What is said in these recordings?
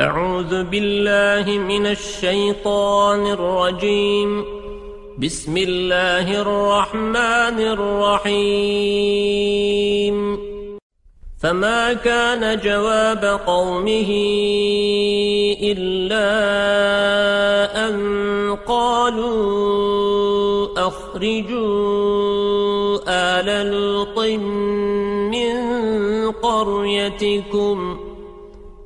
أعوذ بالله من الشيطان الرجيم. بسم الله الرحمن الرحيم. فما كان جواب قومه إلا أن قالوا أخرجوا آل لوط من قريتكم.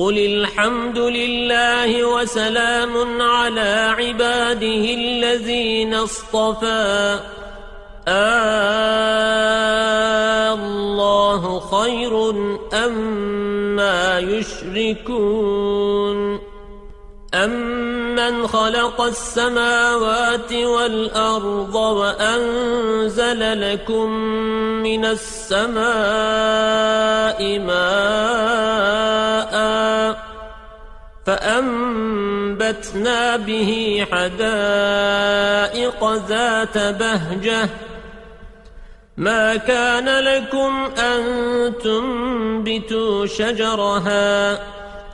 قل الحمد لله وسلام على عباده الذين اصطفى. الله خير أما يشركون. أمن خلق السماوات والأرض وأنزل لكم من السماء ماء فأنبتنا به حدائق ذات بهجة ما كان لكم أن تنبتوا شجرها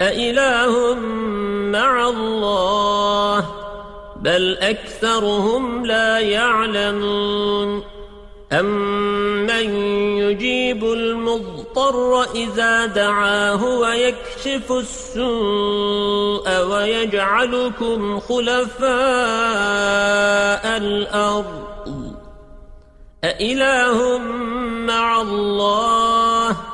أإله مع الله بل أكثرهم لا يعلمون. أمن يجيب المضطر إذا دعاه ويكشف السوء ويجعلكم خلفاء الأرض؟ أإله مع الله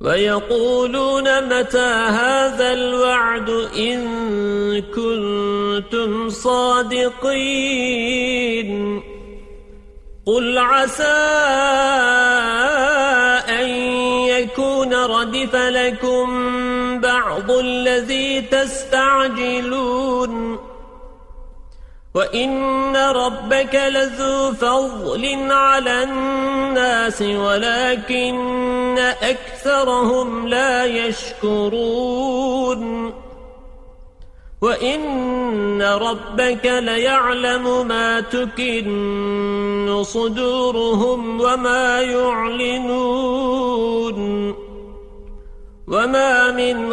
ويقولون متى هذا الوعد إن كنتم صادقين قل عسى أن يكون ردف لكم بعض الذي تستعجلون وَإِنَّ رَبَّكَ لَذُو فَضْلٍ عَلَى النَّاسِ وَلَكِنَّ أَكْثَرَهُمْ لَا يَشْكُرُونَ وَإِنَّ رَبَّكَ لَيَعْلَمُ مَا تُكِنُّ صُدُورُهُمْ وَمَا يُعْلِنُونَ وَمَا مِنْ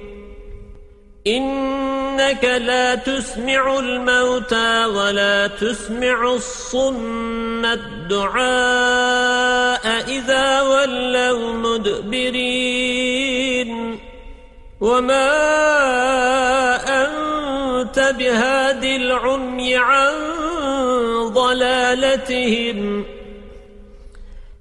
إنك لا تسمع الموتى ولا تسمع الصم الدعاء إذا ولوا مدبرين. وما أنت بهاد العمي عن ضلالتهم.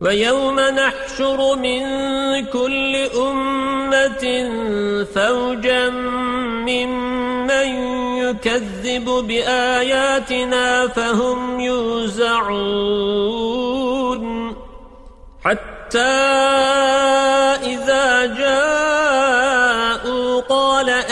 وَيَوْمَ نَحْشُرُ مِنْ كُلِّ أُمَّةٍ فَوْجًا مِّمَّنْ يُكَذِّبُ بِآيَاتِنَا فَهُمْ يُوزَعُونَ حَتَّى إِذَا جَاءُوا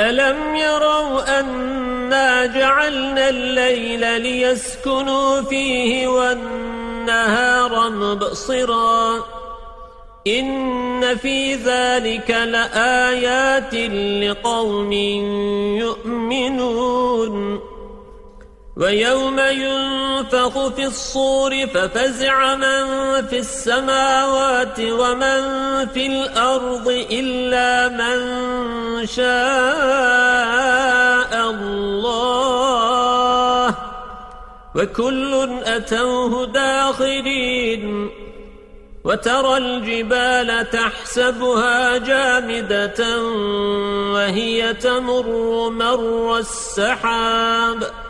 ألم يروا أنا جعلنا الليل ليسكنوا فيه والنهار مبصراً إن في ذلك لآيات لقوم يؤمنون ويوم ينفخ في الصور ففزع من في السماوات ومن في الأرض إلا من شاء الله. وكل أتوه داخرين وترى الجبال تحسبها جامدة وهي تمر مر السحاب.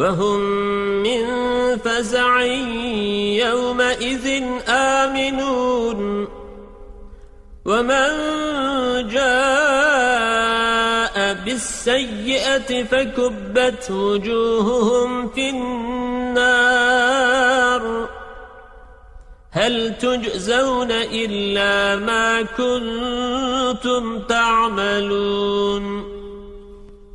وهم من فزع يومئذ آمنون. ومن جاء بالسيئة فكبت وجوههم في النار. هل تجزون إلا ما كنتم تعملون؟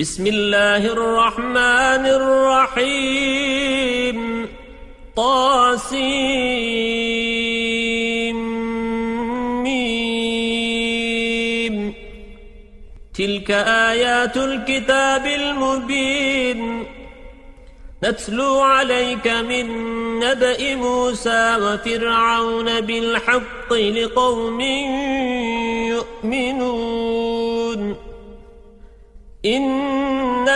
بسم الله الرحمن الرحيم. طاسيم. ميم. تلك آيات الكتاب المبين. نتلو عليك من نبأ موسى وفرعون بالحق لقوم يؤمنون. إن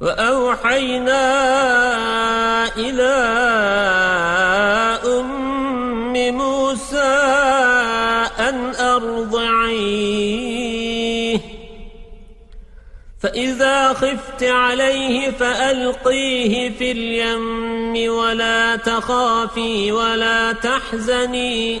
وأوحينا إلى أم موسى أن أرضعيه. فإذا خفت عليه فألقيه في اليم ولا تخافي ولا تحزني.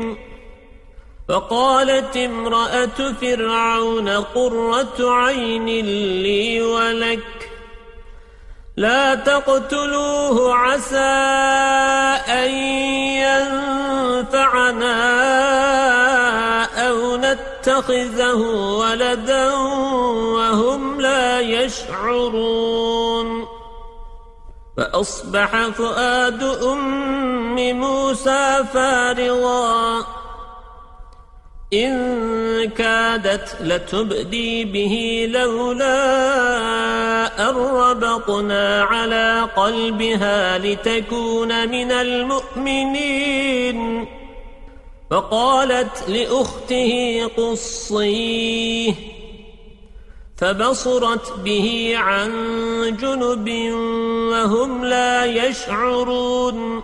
فقالت امرأة فرعون قرة عين لي ولك. لا تقتلوه عسى أن ينفعنا أو نتخذه ولدا وهم لا يشعرون. فأصبح فؤاد أم موسى فارغاً. إن كادت لتبدي به لولا أربطنا على قلبها لتكون من المؤمنين. فقالت لأخته قصيه فبصرت به عن جنب وهم لا يشعرون.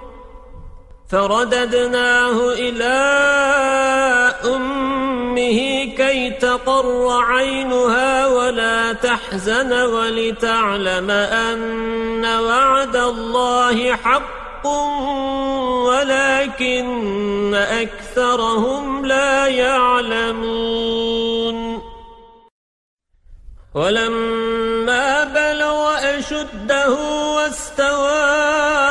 فرددناه إلى أمه كي تقر عينها ولا تحزن ولتعلم أن وعد الله حق ولكن أكثرهم لا يعلمون. ولما بلغ أشده واستوى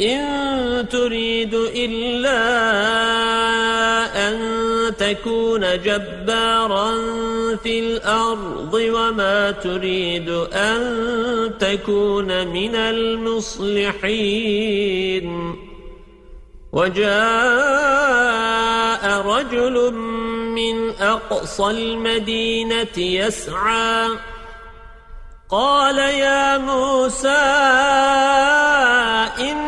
إن تريد إلا أن تكون جبارا في الأرض وما تريد أن تكون من المصلحين. وجاء رجل من أقصى المدينة يسعى. قال يا موسى إن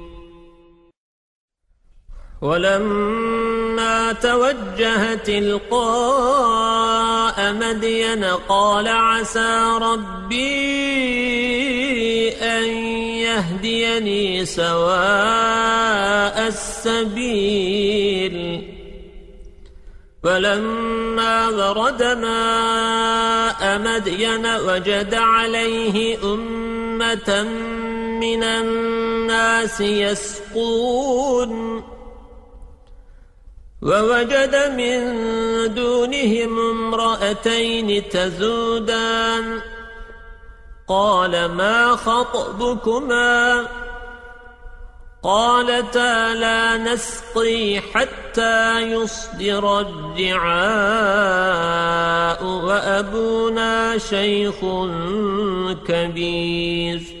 ولما توجه تلقاء مدين قال عسى ربي أن يهديني سواء السبيل. فلما ورد ماء مدين وجد عليه أمة من الناس يسقون. ووجد من دونهم امرأتين تزودان. قال ما خطبكما؟ قالتا لا نسقي حتى يصدر الرعاء وأبونا شيخ كبير.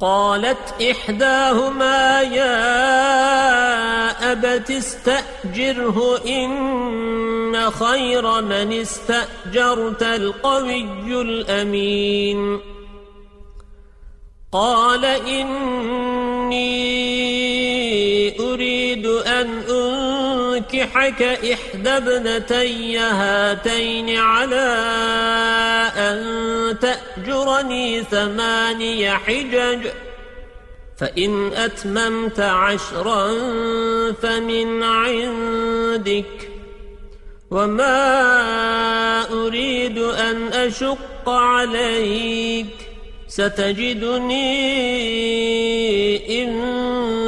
قالت إحداهما يا أبت استأجره إن خير من استأجرت القوي الأمين. قال إني أريد أن أنكحك إحدى ابنتي هاتين على أن تأجرني ثماني حجج فإن أتممت عشرا فمن عندك وما أريد أن أشق عليك ستجدني إن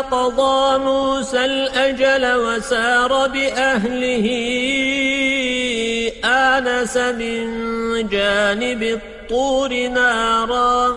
قضى موسى الأجل وسار بأهله آنس من جانب الطور نارا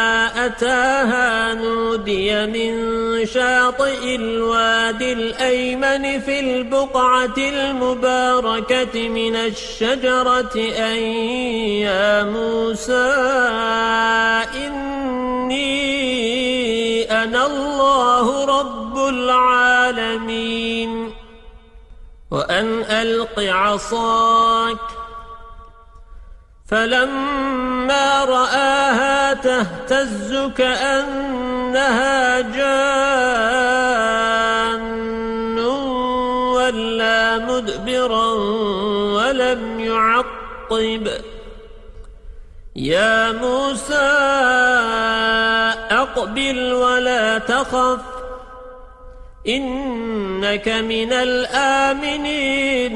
أتاها نودي من شاطئ الوادي الأيمن في البقعة المباركة من الشجرة أن يا موسى إني أنا الله رب العالمين وأن ألق عصاك فلما رآها تهتز كأنها جان ولا مدبرا ولم يعقب. يا موسى أقبل ولا تخف إنك من الآمنين.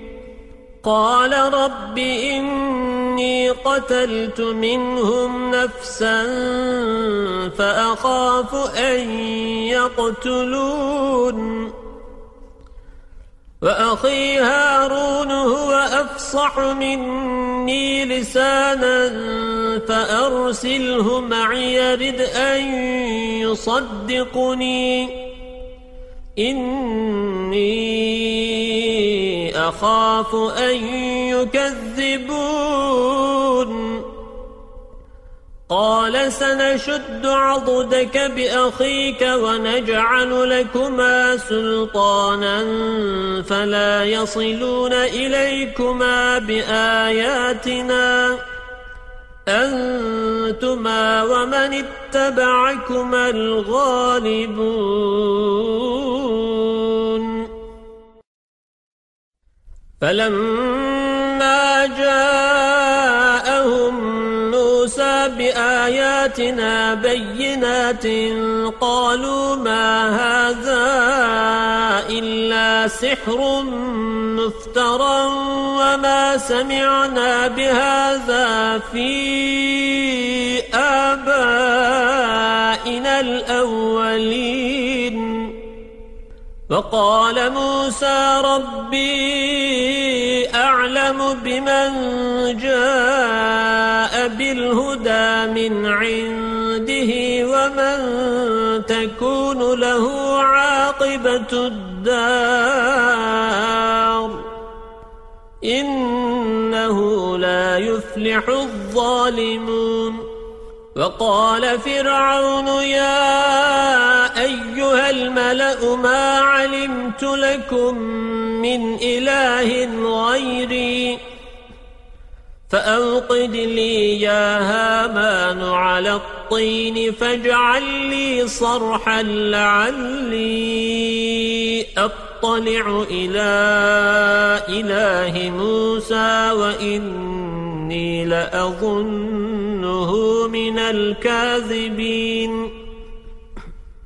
قال رب إني قتلت منهم نفسا فأخاف أن يقتلون. وأخي هارون هو أفصح مني لسانا فأرسله معي رد أن يصدقني. إني أخاف أن يكذبون. قال سنشد عضدك بأخيك ونجعل لكما سلطانا فلا يصلون إليكما بآياتنا. أنتما ومن اتبعكما الغالبون. فلما جاءهم بآياتنا بينات قالوا ما هذا إلا سحر مفترى وما سمعنا بهذا في آبائنا الأولين وقال موسى ربي أعلم بمن جاء بالهدى من عنده ومن تكون له عاقبة الدار. إنه لا يفلح الظالمون. وقال فرعون يا أيها الملأ ما علمت لكم من إله غيري. فأوقد لي يا هامان على الطين فاجعل لي صرحا لعلي أطلع إلى إله موسى وإني لأظنه من الكاذبين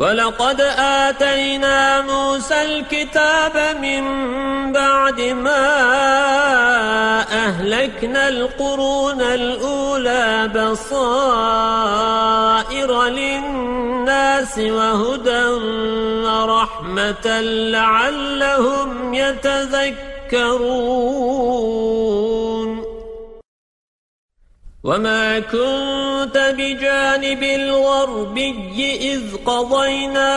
ولقد آتينا موسى الكتاب من بعد ما أهلكنا القرون الأولى بصائر للناس وهدى ورحمة لعلهم يتذكرون. وما كنت بجانب الغربي إذ قضينا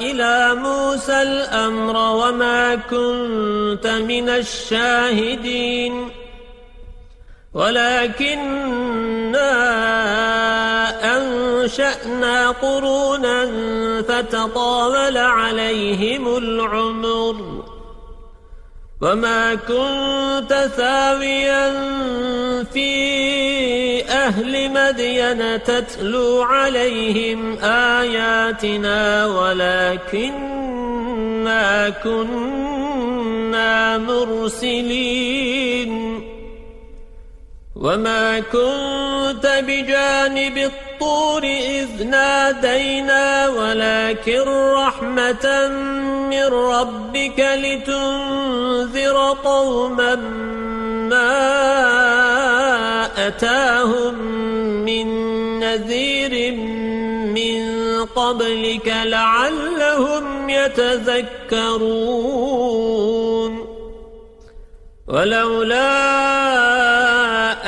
إلى موسى الأمر وما كنت من الشاهدين ولكننا أنشأنا قرونا فتطاول عليهم العمر وما كنت ثاويا في أهل مدين تتلو عليهم آياتنا ولكننا كنا مرسلين وما كنت بجانب الطور إذ نادينا ولكن رحمة من ربك لتنذر قوما ما أتاهم من نذير من قبلك لعلهم يتذكرون ولولا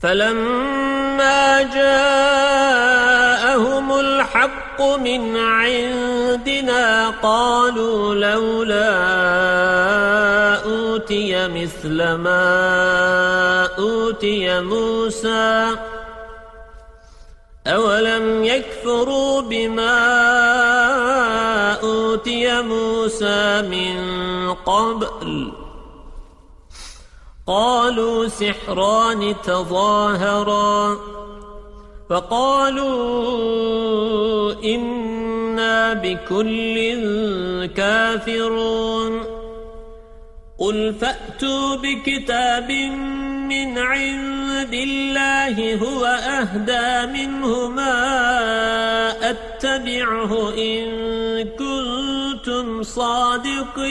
فلما جاءهم الحق من عندنا قالوا لولا أوتي مثل ما أوتي موسى أولم يكفروا بما أوتي موسى من قبل قالوا سحران تظاهرا فقالوا إنا بكل كافرون قل فأتوا بكتاب من عند الله هو أهدى منهما أتبعه إن كنتم صادقين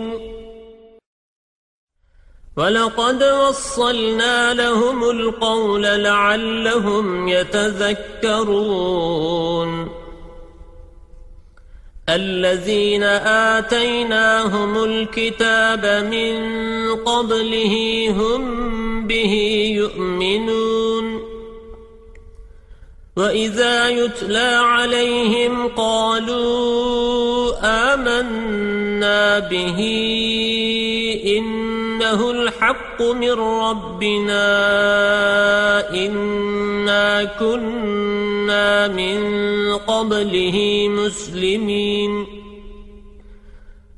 ولقد وصلنا لهم القول لعلهم يتذكرون. الذين آتيناهم الكتاب من قبله هم به يؤمنون. وإذا يتلى عليهم قالوا آمنا به إنه الحق من ربنا إنا كنا من قبله مسلمين.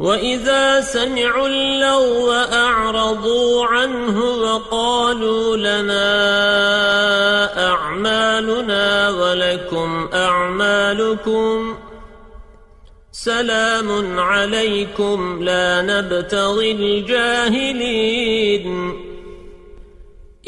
وَإِذَا سَمِعُوا اللَّغْوَ أَعْرَضُوا عَنْهُ وَقَالُوا لَنَا أَعْمَالُنَا وَلَكُمْ أَعْمَالُكُمْ سَلَامٌ عَلَيْكُمْ لَا نَبْتَغِي الْجَاهِلِينَ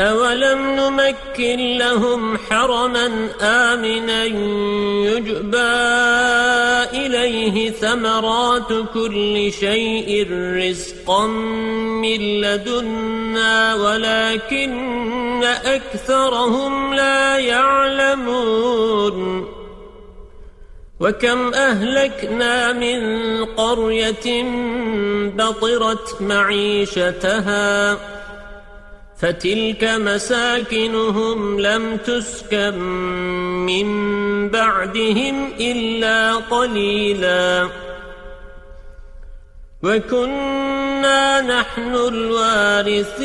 أَوَلَمْ نُمَكِّنْ لَهُمْ حَرَمًا آمِنًا يُجْبَى إِلَيْهِ ثَمَرَاتُ كُلِّ شَيْءٍ رِزْقًا مِنْ لَدُنَّا وَلَكِنَّ أَكْثَرَهُمْ لَا يَعْلَمُونَ وَكَمْ أَهْلَكْنَا مِنْ قَرْيَةٍ بَطِرَتْ مَعِيشَتَهَا فتلك مساكنهم لم تسكن من بعدهم إلا قليلا. وكنا نحن الوارثين.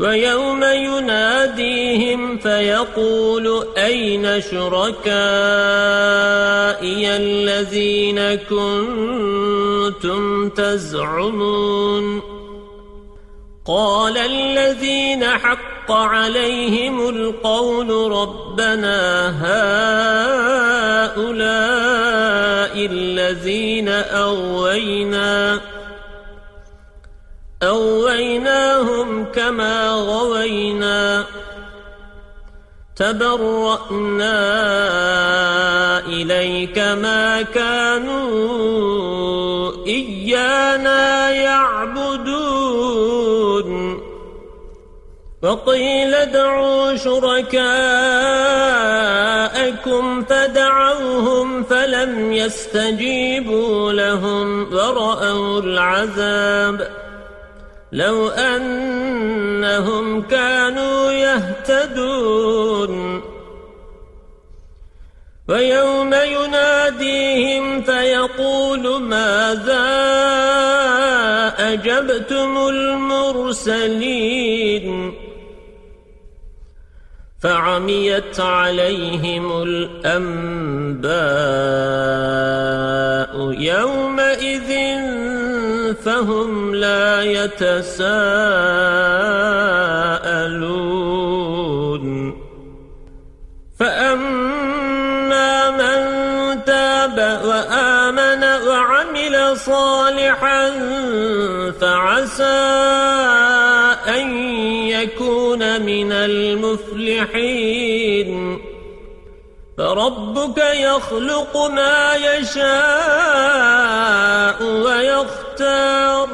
ويوم يناديهم فيقول أين شركائي الذين كنتم تزعمون قال الذين حق عليهم القول ربنا هؤلاء الذين أغوينا أغويناهم كما غوينا. تبرأنا إليك ما كانوا إيانا يعبدون. وقيل ادعوا شركاءكم فدعوهم فلم يستجيبوا لهم ورأوا العذاب. لو أنهم كانوا يهتدون. ويوم يناديهم فيقول ماذا أجبتم المرسلين؟ فعميت عليهم الأنباء يومئذ فهم لا يتساءلون. فأما من تاب وآمن وعمل صالحا فعسى أن يكون من المفلحين. فربك يخلق ما يشاء ويختار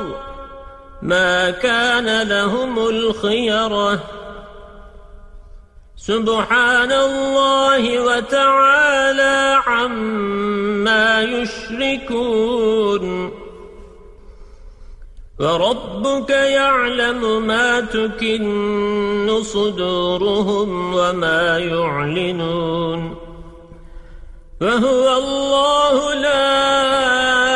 ما كان لهم الخيرة. سبحان الله وتعالى عما يشركون. وربك يعلم ما تكن صدورهم وما يعلنون. فهو الله لا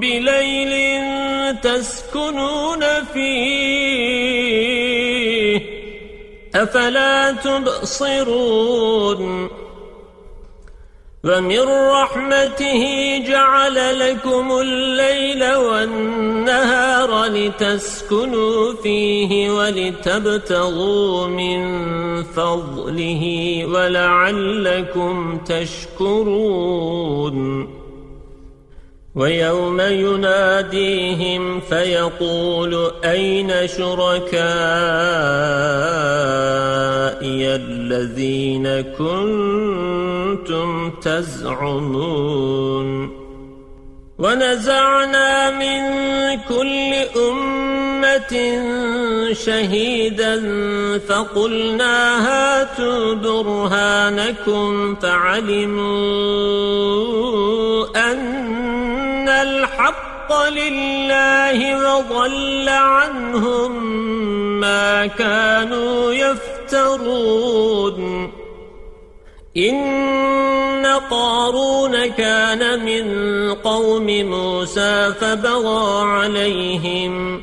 بليل تسكنون فيه أفلا تبصرون ومن رحمته جعل لكم الليل والنهار لتسكنوا فيه ولتبتغوا من فضله ولعلكم تشكرون ويوم يناديهم فيقول أين شركائي الذين كنتم تزعمون ونزعنا من كل أمة شهيدا فقلنا هاتوا برهانكم فعلموا أن الحق لله وضل عنهم ما كانوا يفترون. إن قارون كان من قوم موسى فبغى عليهم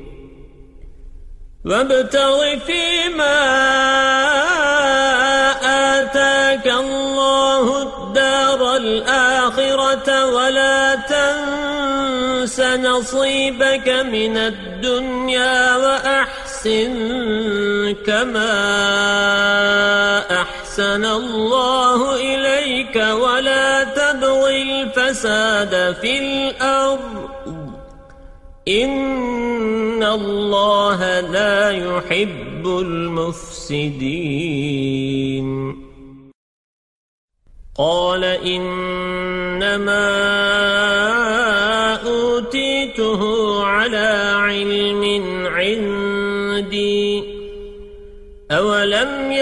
وابتغ فيما آتاك الله الدار والآخرة ولا تنس نصيبك من الدنيا وأحسن كما أحسن الله إليك ولا تبغ الفساد في الأرض إن الله لا يحب المفسدين قال إنما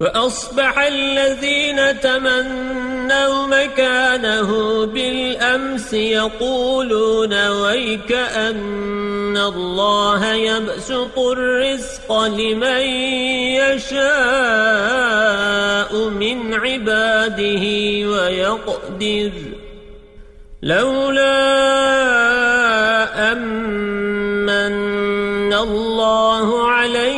وأصبح الذين تمنوا مكانه بالأمس يقولون ويك أن الله يبسط الرزق لمن يشاء من عباده ويقدر. لولا أمن الله علينا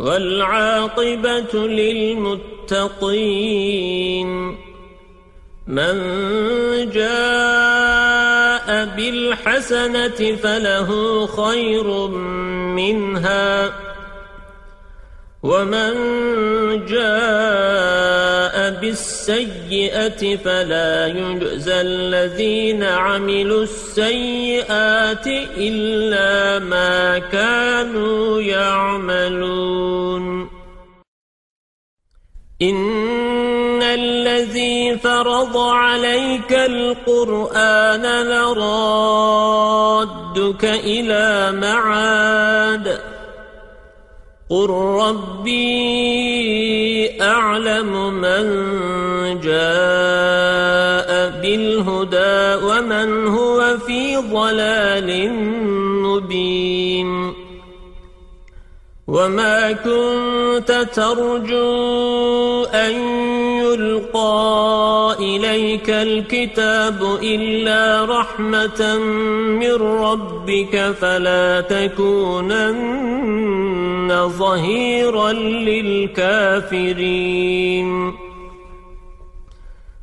والعاقبة للمتقين من جاء بالحسنة فله خير منها ومن جاء بالسيئة فلا يجزى الذين عملوا السيئات إلا ما كانوا يعملون إن الذي فرض عليك القرآن لرادك إلى معاد قل ربي أعلم من جاء بالهدى ومن هو في ضلال مبين وما كنت ترجو أن يلقى إليك الكتاب إلا رحمة من ربك فلا تكونن ظهيرا للكافرين.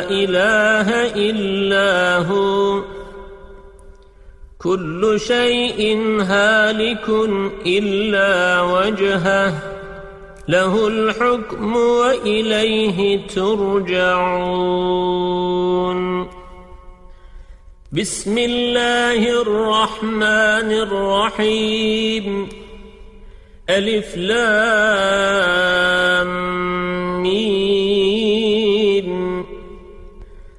إله إلا هو. كل شيء هالك إلا وجهه. له الحكم وإليه ترجعون. بسم الله الرحمن الرحيم. ألف لام ميم.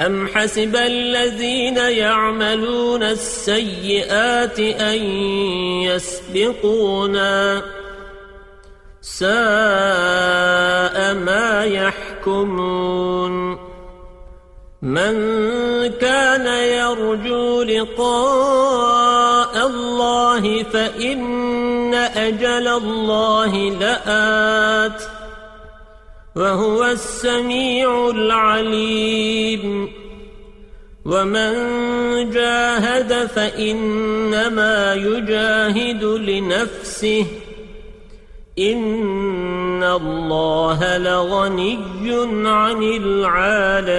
أم حسب الذين يعملون السيئات أن يسبقونا ساء ما يحكمون من كان يرجو لقاء الله فإن أجل الله لآت وهو السميع العليم. ومن جاهد فإنما يجاهد لنفسه. إن الله لغني عن العالمين.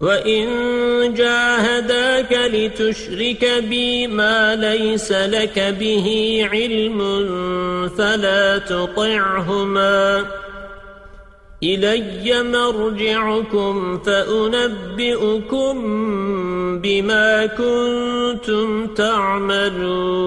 وإن جاهداك لتشرك بي ما ليس لك به علم فلا تطعهما إلي مرجعكم فأنبئكم بما كنتم تعملون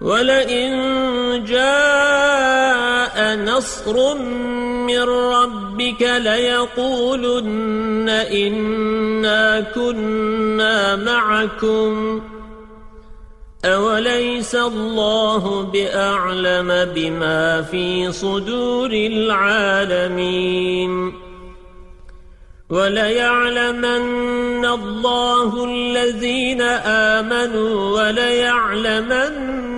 ولئن جاء نصر من ربك ليقولن إنا كنا معكم أوليس الله بأعلم بما في صدور العالمين وليعلمن الله الذين آمنوا وليعلمن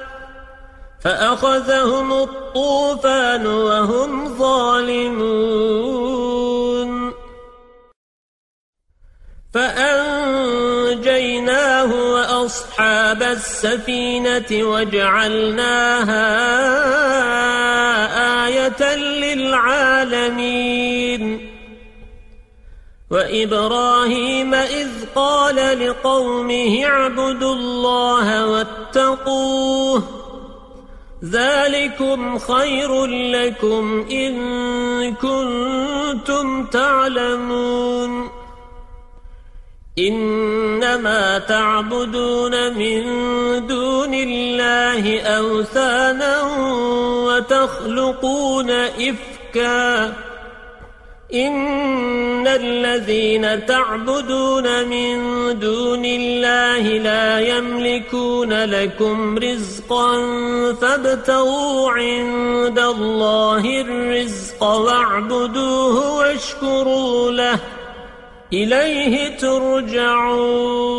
فأخذهم الطوفان وهم ظالمون. فأنجيناه وأصحاب السفينة وجعلناها آية للعالمين. وإبراهيم إذ قال لقومه اعبدوا الله واتقوه ذلكم خير لكم إن كنتم تعلمون. إنما تعبدون من دون الله أوثانا وتخلقون إفكاً. إن الذين تعبدون من دون الله لا يملكون لكم رزقا فابتغوا عند الله الرزق واعبدوه واشكروا له إليه ترجعون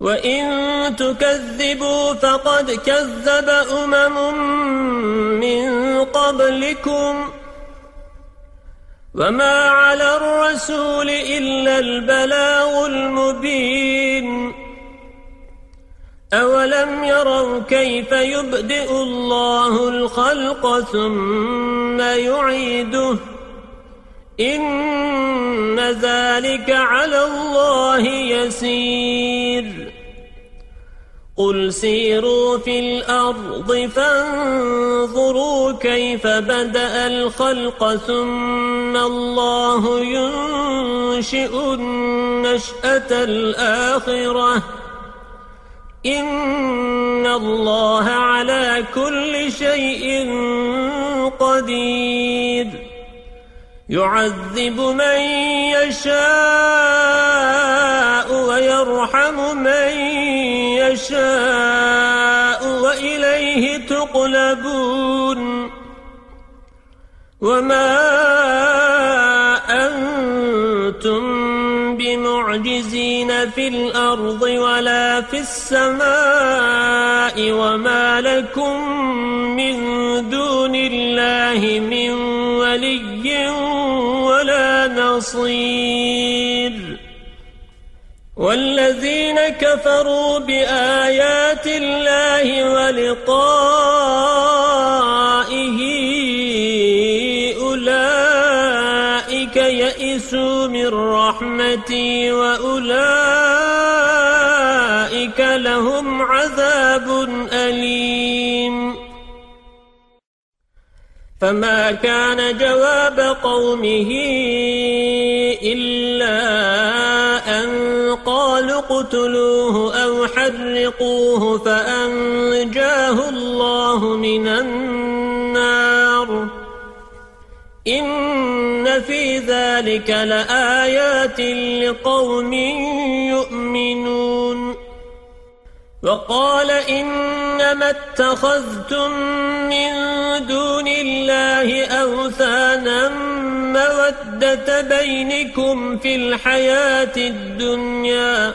وَإِن تُكَذِّبُوا فَقَدْ كَذَّبَ أُمَمٌ مِّن قَبْلِكُمْ وما على الرسول إلا البلاغ المبين أولم يروا كيف يبدئ الله الخلق ثم يعيده إن ذلك على الله يسير قل سيروا في الأرض فانظروا كيف بدأ الخلق ثم الله ينشئ النشأة الآخرة إن الله على كل شيء قدير. يعذب من يشاء ويرحم من يشاء وإليه تقلبون وما أنتم بمعجزين في الأرض ولا في السماء وما لكم من دون الله من ولي ولا نصير والذين كفروا بآيات الله ولقائه أولئك يئسوا من رحمتي وأولئك لهم عذاب أليم. فما كان جواب قومه إلا قالوا اقتلوه أو حرقوه فأنجاه الله من النار. إن في ذلك لآيات لقوم يؤمنون. وقال إنما اتخذتم من دون الله أوثانا مودة بينكم في الحياة الدنيا.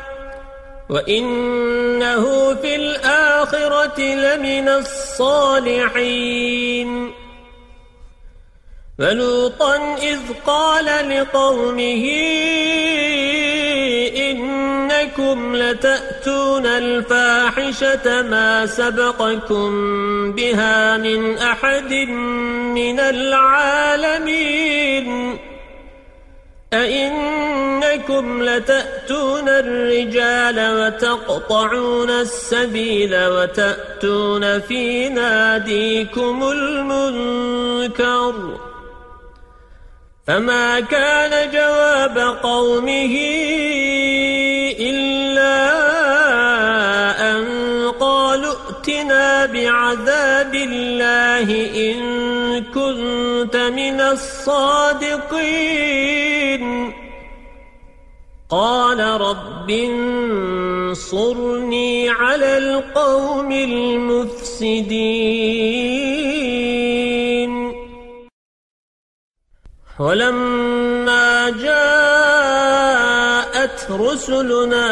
وإنه في الآخرة لمن الصالحين فلوطا إذ قال لقومه إنكم لتأتون الفاحشة ما سبقكم بها من أحد من العالمين أئنكم لتأتون الرجال وتقطعون السبيل وتأتون في ناديكم المنكر فما كان جواب قومه إلا ائتنا بعذاب الله إن كنت من الصادقين. قال رب انصرني على القوم المفسدين. ولما جاءت رسلنا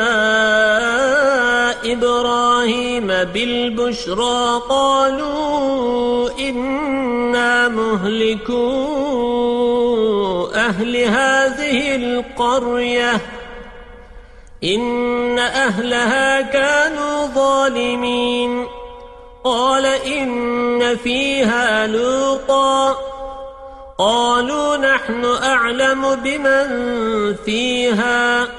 إبراهيم بالبشرى قالوا إنا مهلكو أهل هذه القرية. إن أهلها كانوا ظالمين. قال إن فيها لوطا. قالوا نحن أعلم بمن فيها.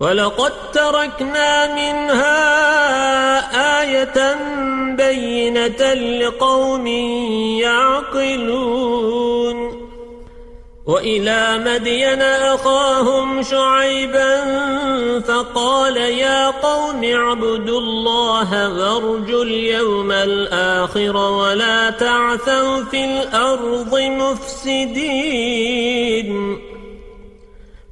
ولقد تركنا منها آية بينة لقوم يعقلون وإلى مدين أخاهم شعيبا فقال يا قوم اعبدوا الله وارجوا اليوم الآخر ولا تعثوا في الأرض مفسدين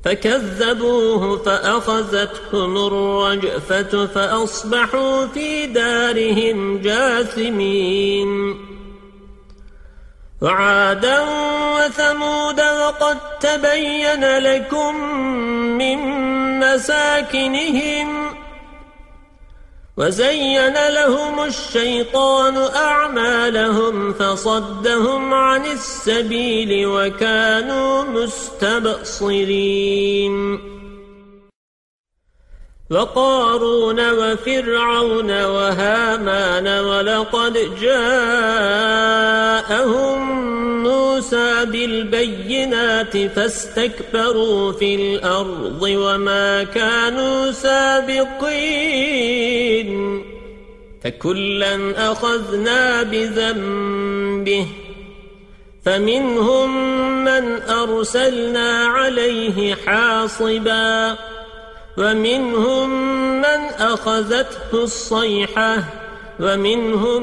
فكذبوه فأخذتهم الرجفة فأصبحوا في دارهم جاثمين. وعادا وثمود وقد تبين لكم من مساكنهم وزين لهم الشيطان أعمالهم فصدهم عن السبيل وكانوا مستبصرين. وقارون وفرعون وهامان ولقد جاءهم موسى بالبينات فاستكبروا في الأرض وما كانوا سابقين فكلا أخذنا بذنبه فمنهم من أرسلنا عليه حاصبا ومنهم من أخذته الصيحة ومنهم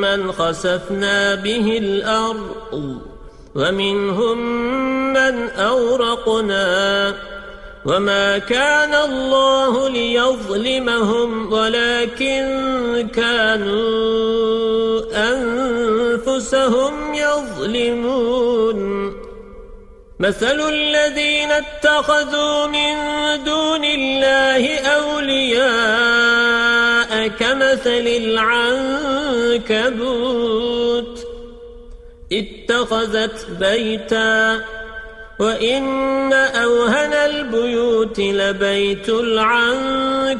من خسفنا به الأرض ومنهم من أورقنا وما كان الله ليظلمهم ولكن كانوا أنفسهم يظلمون. مثل الذين اتخذوا من دون الله أولياء كمثل العنكبوت اتخذت بيتا وإن أوهن البيوت لبيت العنكبوت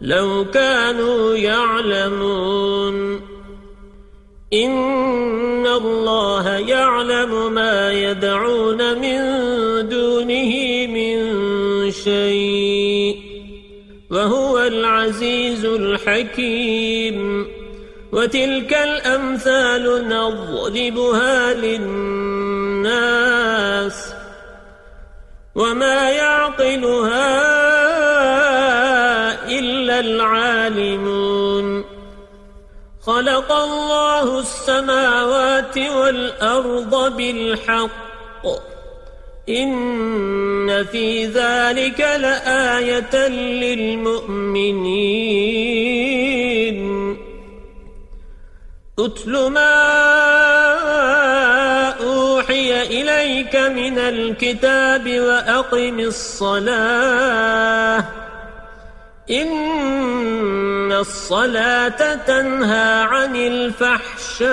لو كانوا يعلمون إن الله يعلم ما يدعون من دونه من شيء وهو العزيز الحكيم. وتلك الأمثال نضربها للناس. وما يعقلها إلا العالمون. خلق الله السماوات والأرض بالحق. إن في ذلك لآية للمؤمنين. أتل ما أوحي إليك من الكتاب وأقم الصلاة. إن الصلاة تنهى عن الفحشاء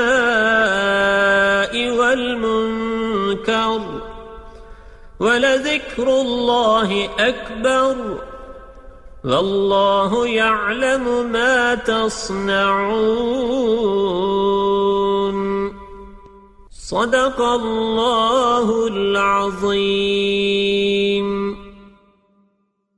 والمنكر. ولذكر الله أكبر والله يعلم ما تصنعون. صدق الله العظيم.